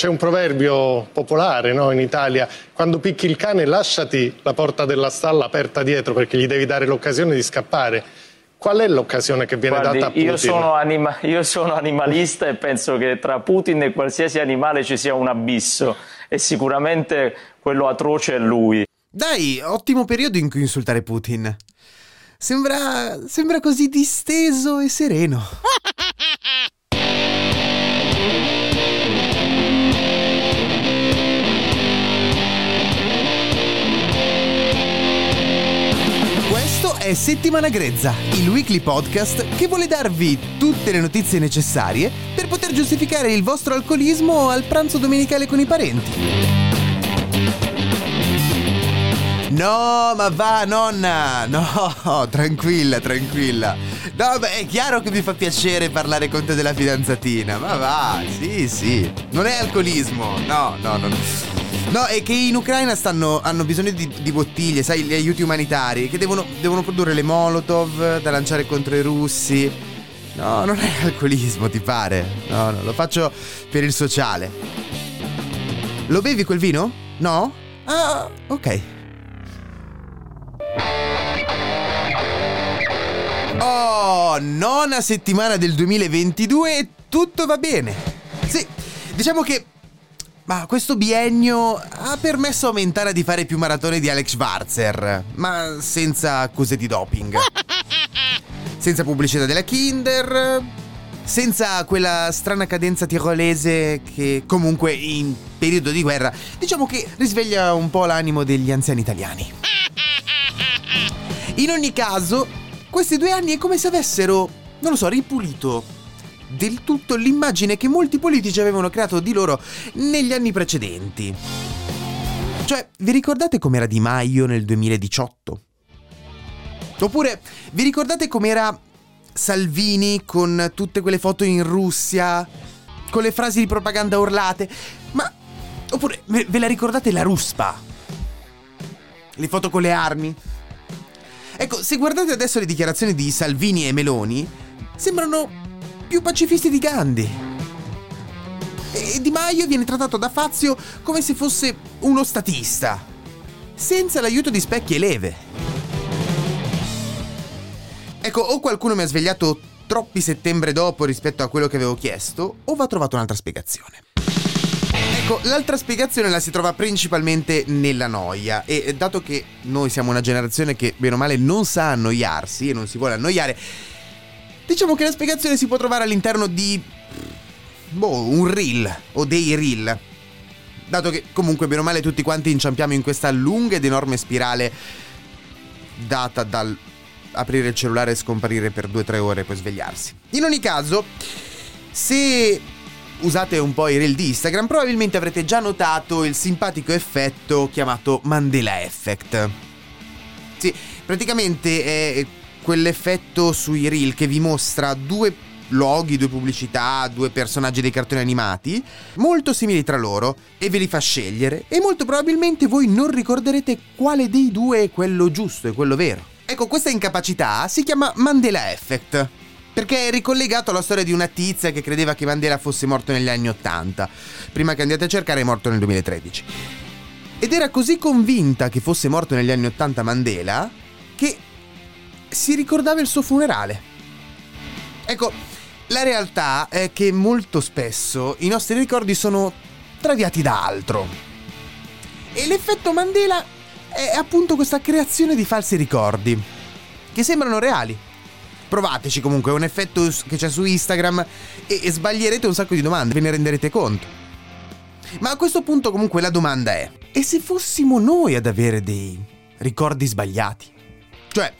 C'è un proverbio popolare no, in Italia, quando picchi il cane lasciati la porta della stalla aperta dietro perché gli devi dare l'occasione di scappare. Qual è l'occasione che viene Guardi, data a Putin? Io sono, anima- io sono animalista e penso che tra Putin e qualsiasi animale ci sia un abisso e sicuramente quello atroce è lui. Dai, ottimo periodo in cui insultare Putin. Sembra. sembra così disteso e sereno. è Settimana Grezza, il weekly podcast che vuole darvi tutte le notizie necessarie per poter giustificare il vostro alcolismo al pranzo domenicale con i parenti. No, ma va, nonna! No, tranquilla, tranquilla. No, beh, è chiaro che mi fa piacere parlare con te della fidanzatina. Ma va, sì, sì. Non è alcolismo. No, no, no. No, è che in Ucraina stanno, hanno bisogno di, di bottiglie, sai, gli aiuti umanitari, che devono, devono produrre le Molotov da lanciare contro i russi. No, non è alcolismo, ti pare? No, no, lo faccio per il sociale. Lo bevi quel vino? No? Ah, ok. Oh, nona settimana del 2022 e tutto va bene. Sì, diciamo che ma questo biennio ha permesso a Mentana di fare più maratone di Alex Schwarzer, ma senza accuse di doping. senza pubblicità della Kinder, senza quella strana cadenza tirolese che comunque in periodo di guerra diciamo che risveglia un po' l'animo degli anziani italiani. In ogni caso, questi due anni è come se avessero, non lo so, ripulito del tutto l'immagine che molti politici avevano creato di loro negli anni precedenti. Cioè, vi ricordate com'era Di Maio nel 2018? Oppure, vi ricordate com'era Salvini con tutte quelle foto in Russia, con le frasi di propaganda urlate? Ma... Oppure, ve la ricordate la ruspa? Le foto con le armi? Ecco, se guardate adesso le dichiarazioni di Salvini e Meloni, sembrano più pacifisti di Gandhi. E Di Maio viene trattato da Fazio come se fosse uno statista, senza l'aiuto di specchi e leve. Ecco, o qualcuno mi ha svegliato troppi settembre dopo rispetto a quello che avevo chiesto, o va trovato un'altra spiegazione. Ecco, l'altra spiegazione la si trova principalmente nella noia e dato che noi siamo una generazione che bene o male non sa annoiarsi e non si vuole annoiare, diciamo che la spiegazione si può trovare all'interno di boh, un reel o dei reel. Dato che comunque bene o male tutti quanti inciampiamo in questa lunga ed enorme spirale data dal aprire il cellulare e scomparire per 2-3 ore e poi svegliarsi. In ogni caso, se usate un po' i reel di Instagram, probabilmente avrete già notato il simpatico effetto chiamato Mandela Effect. Sì, praticamente è quell'effetto sui reel che vi mostra due loghi, due pubblicità, due personaggi dei cartoni animati, molto simili tra loro, e ve li fa scegliere, e molto probabilmente voi non ricorderete quale dei due è quello giusto, è quello vero. Ecco, questa incapacità si chiama Mandela Effect. Perché è ricollegato alla storia di una tizia che credeva che Mandela fosse morto negli anni 80. Prima che andiate a cercare è morto nel 2013. Ed era così convinta che fosse morto negli anni 80 Mandela che si ricordava il suo funerale. Ecco, la realtà è che molto spesso i nostri ricordi sono traviati da altro. E l'effetto Mandela è appunto questa creazione di falsi ricordi, che sembrano reali. Provateci comunque, è un effetto che c'è su Instagram e, sbaglierete un sacco di domande, ve ne renderete conto. Ma a questo punto comunque la domanda è, e se fossimo noi ad avere dei ricordi sbagliati? Cioè,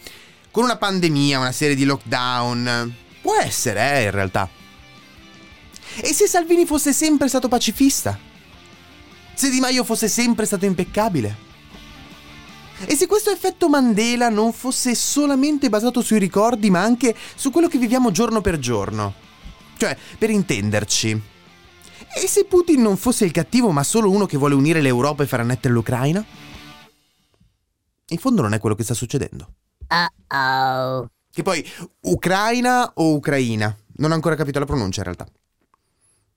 con una pandemia, una serie di lockdown, può essere, eh, in realtà. E se Salvini fosse sempre stato pacifista? Se Di Maio fosse sempre stato impeccabile? E se questo effetto Mandela non fosse solamente basato sui ricordi, ma anche su quello che viviamo giorno per giorno? Cioè, per intenderci. E se Putin non fosse il cattivo, ma solo uno che vuole unire l'Europa e far annettere l'Ucraina? In fondo non è quello che sta succedendo. Uh-oh. Che poi, Ucraina o Ucraina? Non ho ancora capito la pronuncia in realtà.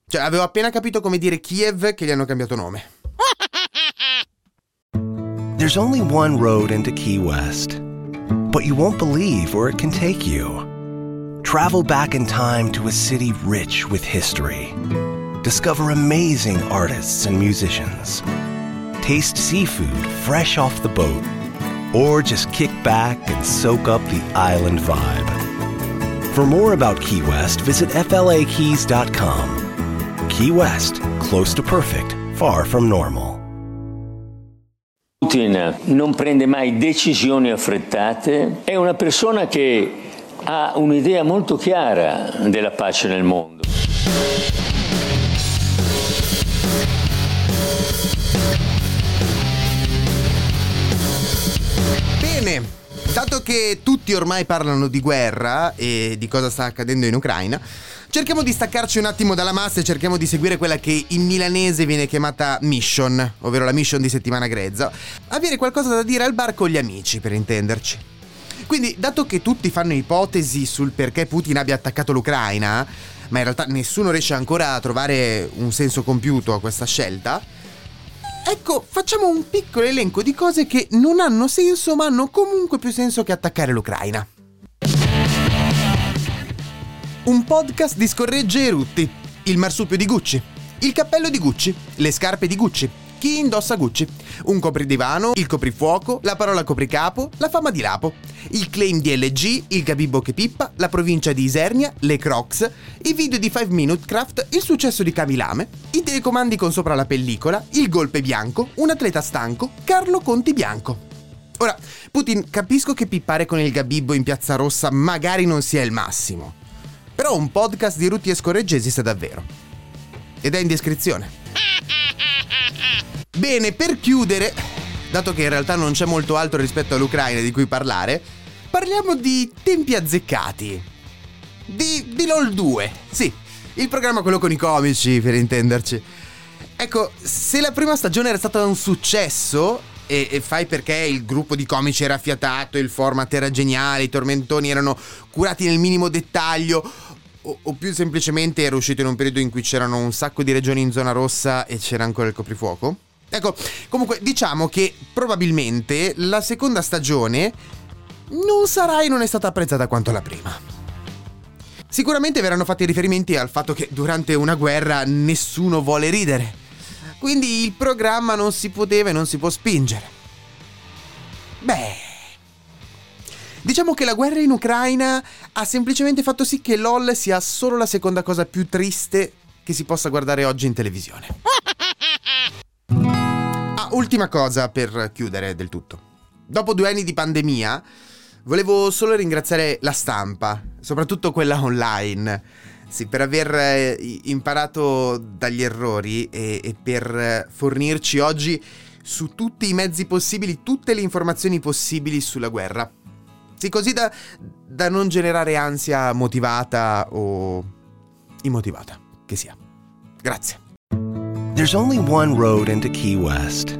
Cioè, avevo appena capito come dire Kiev che gli hanno cambiato nome. There's only one road into Key West, but you won't believe where it can take you. Travel back in time to a city rich with history. Discover amazing artists and musicians. Taste seafood fresh off the boat. Or just kick back and soak up the island vibe. For more about Key West, visit flakeys.com. Key West, close to perfect, far from normal. Putin non prende mai decisioni affrettate, è una persona che ha un'idea molto chiara della pace nel mondo. Che tutti ormai parlano di guerra e di cosa sta accadendo in Ucraina, cerchiamo di staccarci un attimo dalla massa e cerchiamo di seguire quella che in milanese viene chiamata mission, ovvero la mission di settimana grezza. Avere qualcosa da dire al bar con gli amici, per intenderci. Quindi, dato che tutti fanno ipotesi sul perché Putin abbia attaccato l'Ucraina, ma in realtà nessuno riesce ancora a trovare un senso compiuto a questa scelta, ecco, facciamo un piccolo elenco di cose che non hanno senso, ma hanno comunque più senso che attaccare l'Ucraina. Un podcast di scorregge e rutti, il marsupio di Gucci, il cappello di Gucci, le scarpe di Gucci, chi indossa Gucci, un copridivano, il coprifuoco, la parola copricapo, la fama di Lapo, il claim di LG, il Gabibbo che pippa, la provincia di Isernia, le Crocs, i video di 5 Minute Craft, il successo di Camilame, i telecomandi con sopra la pellicola, il golpe bianco, un atleta stanco, Carlo Conti Bianco. Ora, Putin, capisco che pippare con il Gabibbo in Piazza Rossa magari non sia il massimo. Però un podcast di Rutti e Scorregge esiste davvero. Ed è in descrizione. Bene, per chiudere, dato che in realtà non c'è molto altro rispetto all'Ucraina di cui parlare, parliamo di tempi azzeccati. Di, di LOL 2, sì, il programma quello con i comici, per intenderci. Ecco, se la prima stagione era stata un successo, e, e, fai perché il gruppo di comici era affiatato, il format era geniale, i tormentoni erano curati nel minimo dettaglio, o, o, più semplicemente era uscito in un periodo in cui c'erano un sacco di regioni in zona rossa e c'era ancora il coprifuoco? Ecco, comunque diciamo che probabilmente la seconda stagione non sarà e non è stata apprezzata quanto la prima. Sicuramente verranno fatti riferimenti al fatto che durante una guerra nessuno vuole ridere. Quindi il programma non si poteva e non si può spingere. Beh. Diciamo che la guerra in Ucraina ha semplicemente fatto sì che LOL sia solo la seconda cosa più triste che si possa guardare oggi in televisione. Ultima cosa per chiudere del tutto. Dopo due anni di pandemia, volevo solo ringraziare la stampa, soprattutto quella online sì, per aver eh, imparato dagli errori e, e per fornirci oggi su tutti i mezzi possibili tutte le informazioni possibili sulla guerra. Sì, così da, da non generare ansia motivata o immotivata, che sia. Grazie. There's only one road into Key West,